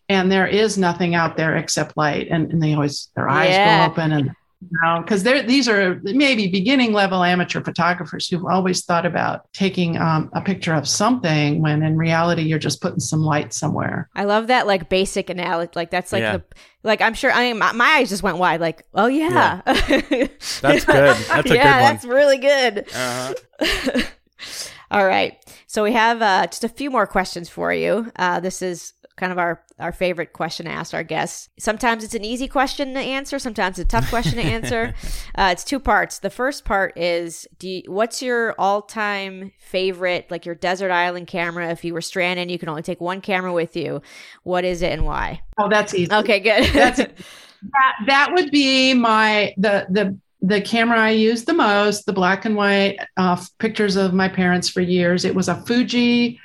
C: and there is nothing out there except light and, and they always their eyes yeah. go open and you know because they're these are maybe beginning level amateur photographers who've always thought about taking um, a picture of something when in reality you're just putting some light somewhere
B: i love that like basic analogy like that's like yeah. the like i'm sure i mean my, my, eyes just went wide like oh yeah,
A: yeah. that's good that's a
B: yeah,
A: good one
B: that's really good uh-huh. All right. So we have uh, just a few more questions for you. Uh, this is kind of our, our favorite question to ask our guests. Sometimes it's an easy question to answer. Sometimes it's a tough question to answer. Uh, it's two parts. The first part is, do you, what's your all time favorite, like your desert island camera? If you were stranded, you can only take one camera with you. What is it and why?
C: Oh, that's easy.
B: Okay, good.
C: that's that. That would be my the the the camera I used the most, the black and white uh, pictures of my parents for years. It was a Fuji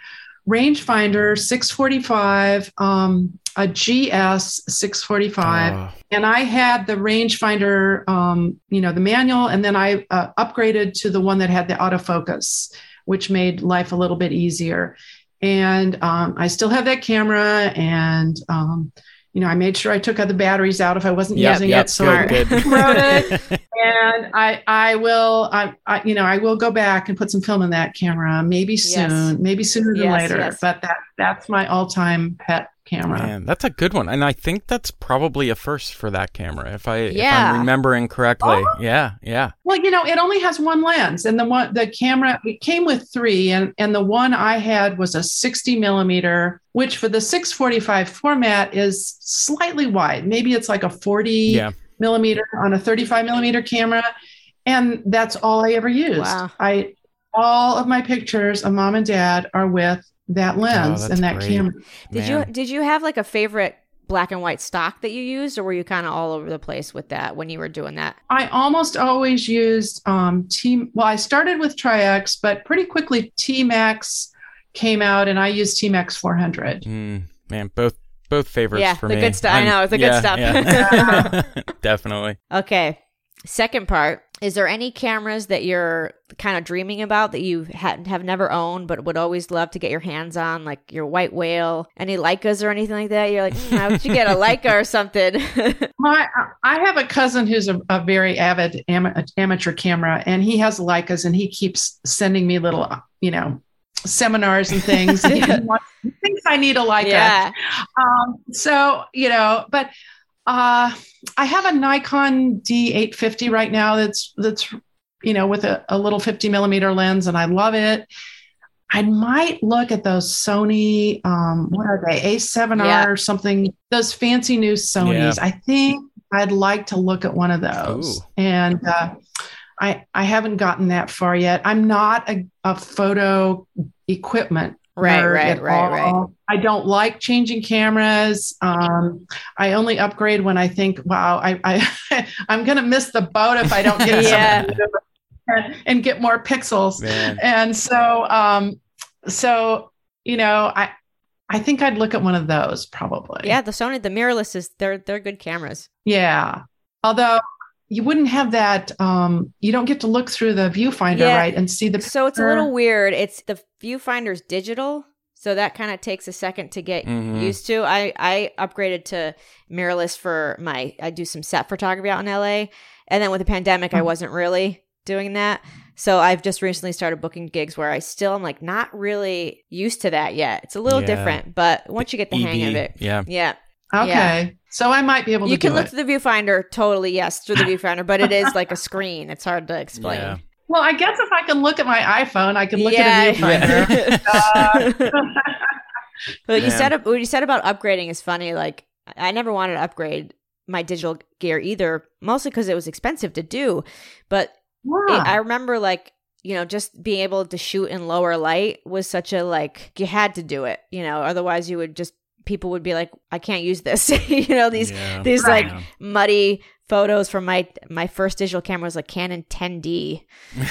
C: rangefinder 645, um, a GS 645,
A: Oh,
C: and I had the rangefinder, um, you know, the manual, and then I uh, upgraded to the one that had the autofocus, which made life a little bit easier. And um, I still have that camera, and um, you know, I made sure I took out the batteries out if I wasn't
A: Yep,
C: using
A: yep,
C: it. So I
A: good, good.
C: wrote it, and I, I will, I, I, you know, I will go back and put some film in that camera, maybe
B: Yes.
C: soon, maybe sooner than
B: Yes,
C: later.
B: yes.
C: But that, that's my all-time pet camera.
A: Man, that's a good one, and I think that's probably a first for that camera, if I if
B: Yeah.
A: I'm remembering correctly.
C: Oh.
A: Yeah, yeah.
C: Well, you know, it only has one lens, and the one the camera it came with three, and and the one I had was a 60 millimeter, which for the 645 format is slightly wide. Maybe it's like a 40
A: Yeah.
C: millimeter on a 35 millimeter camera, and that's all I ever used.
B: Wow.
C: I all of my pictures of mom and dad are with that lens
A: that's
C: and that
A: great.
C: camera.
B: Did
A: Man.
B: you did you have like a favorite black and white stock that you used, or were you kind of all over the place with that when you were doing that?
C: I almost always used um, T. Well, I started with Tri-X, but pretty quickly T Max came out, and I used T Max 400.
A: Mm, man, both both favorites
B: Yeah,
A: for
B: the
A: me.
B: good stuff. I know, it's the good stuff.
A: yeah. Definitely.
B: Okay. Second part. Is there any cameras that you're kind of dreaming about that you ha- have never owned but would always love to get your hands on, like your white whale? Any Leicas or anything like that? You're like, mm, how would you get a Leica or something?
C: My, I have a cousin who's a, a very avid ama- amateur camera, and he has Leicas, and he keeps sending me little, you know, seminars and things. and he, wants- thinks I need a Leica.
B: yeah.
C: Um, so you know, but uh, I have a Nikon D850 right now. That's that's you know with a, a little 50 millimeter lens, and I love it. I might look at those Sony. Um, what are they? A7R
B: Yeah.
C: or something? Those fancy new Sonys. I think I'd like to look at one of those.
A: Ooh.
C: And uh, I I haven't gotten that far yet. I'm not a, a photo equipment
B: Right,
C: nerd
B: right,
C: at
B: right, right.
C: I don't like changing cameras. Um, I only upgrade when I think, wow, I, I I'm gonna miss the boat if I don't get
B: Yeah.
C: something new and, and get more pixels.
A: Man.
C: And so, um, so you know, I I think I'd look at one of those probably.
B: Yeah, the Sony, the mirrorless is they're they're good cameras.
C: Yeah. Although you wouldn't have that. Um, you don't get to look through the viewfinder,
B: Yeah.
C: right, and see the.
B: So it's a little weird. It's the viewfinder's digital, so that kind of takes a second to get
A: Mhm.
B: used to. I I upgraded to mirrorless for my I do some set photography out in LA, and then with the pandemic, I
C: Mhm.
B: wasn't really doing that. So I've just recently started booking gigs where I still am like not really used to that yet. It's a little
A: Yeah.
B: different, but once you get the hang of it,
A: Yeah.
B: yeah,
C: Okay.
B: Yeah.
C: So I might be able to.
B: you can
C: do
B: look
C: it.
B: through the viewfinder. Totally, yes, through the viewfinder, but it is like a screen. It's hard to explain.
A: Yeah.
C: Well, I guess if I can look at my iPhone, I can look
B: Yeah.
C: at a viewfinder. Uh,
B: But you said what you said about upgrading is funny. Like I never wanted to upgrade my digital gear either, mostly because it was expensive to do. But it,
C: yeah.
B: I remember like you know just being able to shoot in lower light was such a like you had to do it. You know, otherwise you would just people would be like, I can't use this. you know these
A: Yeah.
B: these
C: Right.
B: like muddy photos from my my first digital camera was a Canon 10D.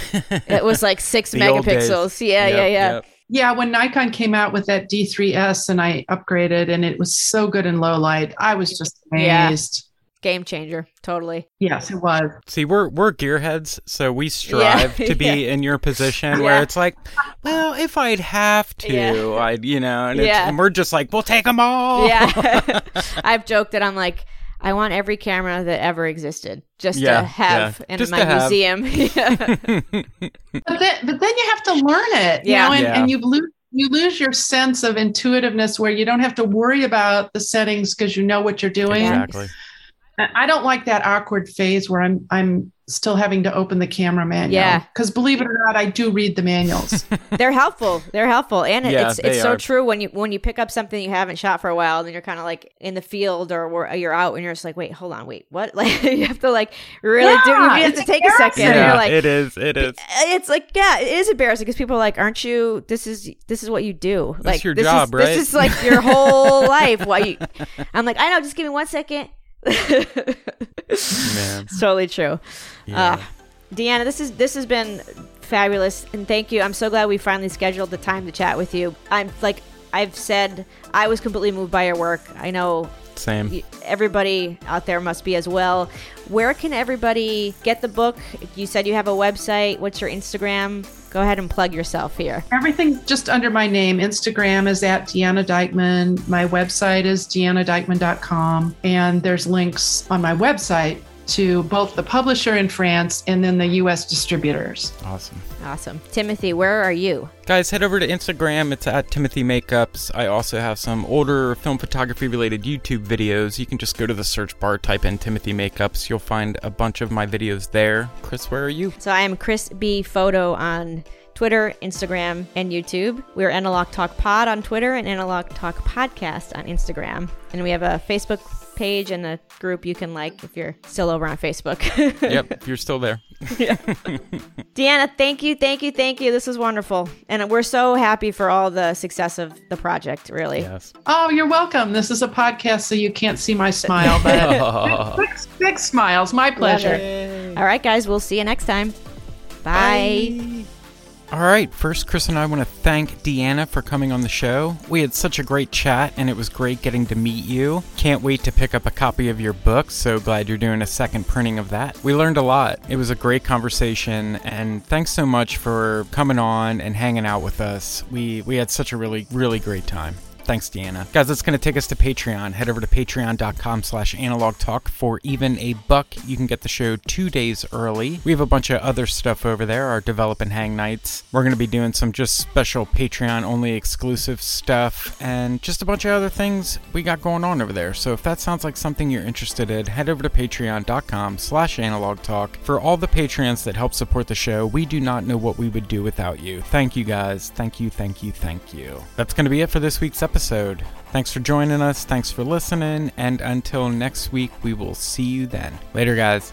B: It was like six
A: The old days.
B: megapixels. Yeah,
A: Yep,
B: yeah, yeah.
A: yep.
C: yeah, when Nikon came out with that D3S and I upgraded and it was so good in low light, I was just
B: Yeah.
C: amazed.
B: Game changer. Totally.
C: Yes, it was.
A: See, we're we're gearheads, so we strive
B: Yeah,
A: to be in your position where
B: Yeah.
A: it's like, well, if I'd have to,
B: Yeah.
A: I'd, you know, and, it's, and we're just like, we'll take them all.
B: Yeah. I've joked that I'm like, I want every camera that ever existed just
A: Yeah,
B: to have
A: yeah.
B: in
A: Just
B: my museum.
C: But then, but then you have to learn it, you
B: Yeah.
C: know, and,
A: Yeah.
C: and you lose you lose your sense of intuitiveness where you don't have to worry about the settings because you know what you're doing.
A: Exactly.
C: I I don't like that awkward phase where I'm I'm still having to open the camera manual.
B: Yeah.
C: Because believe it or not, I do read the manuals.
B: They're helpful. They're helpful. And it,
A: Yeah,
B: it's
A: they
B: it's so
A: are.
B: true when you when you pick up something you haven't shot for a while then you're kind of like in the field or where you're out and you're just like, wait, hold on, wait, what? Like you have to like really do you have to take a second. And
A: Yeah,
B: you're like,
A: it is. It is.
B: Uh, it's like yeah, it is embarrassing because people are like, "Aren't you? This is this is what you do. like
A: your
B: this
A: job,
B: is,
A: right?
B: This is like your whole life. Why you?" I'm like, I know. Just give me one second.
A: Man.
B: It's totally true.
A: Yeah.
B: Uh, Deanna, this is this has been Fabulous. And thank you. I'm so glad we finally scheduled the time to chat with you. I'm like, I've said, I was completely moved by your work. I know
A: Same.
B: everybody out there must be as well. Where can everybody get the book? You said you have a website. What's your Instagram? Go ahead and plug yourself here.
C: Everything just under my name. Instagram is at Deanna Dikeman. My website is deannadikeman.com. And there's links on my website to both the publisher in France and then the US distributors.
A: Awesome.
B: Awesome. Timothy, where are you?
A: Guys, head over to Instagram. It's at Timothy Makeups. I also have some older film photography related YouTube videos. You can just go to the search bar, type in Timothy Makeups. You'll find a bunch of my videos there. Chris, where are you?
B: So I am Chris B. Photo on Twitter, Instagram, and YouTube. We're Analog Talk Pod on Twitter and Analog Talk Podcast on Instagram. And we have a Facebook page and a group you can like if you're still over on Facebook.
A: yep, if you're still there.
B: Deanna, thank you, thank you, thank you. This was wonderful. And we're so happy for all the success of the project, really.
A: Yes.
C: Oh, you're welcome. This is a podcast, so you can't see my smile, but big, big smiles. My pleasure.
B: All right, guys, we'll see you next time. Bye.
A: All right, first, Chris and I want to thank Deanna for coming on the show. We had such a great chat, and it was great getting to meet you. Can't wait to pick up a copy of your book. So glad you're doing a second printing of that. We learned a lot. It was a great conversation, and thanks so much for coming on and hanging out with us. We we had such a really really great time. Thanks, Deanna. Guys, that's going to take us to Patreon. Head over to patreon.com slash analog talk for even a buck. You can get the show two days early. We have a bunch of other stuff over there, our develop and hang nights. We're going to be doing some just special Patreon only exclusive stuff and just a bunch of other things we got going on over there. So if that sounds like something you're interested in, head over to patreon.com slash analog talk. For all the Patreons that help support the show, we do not know what we would do without you. Thank you guys. Thank you, thank you, thank you. That's going to be it for this week's episode. Thanks for joining us. Thanks for listening. And until next week, we will see you then. Later, guys.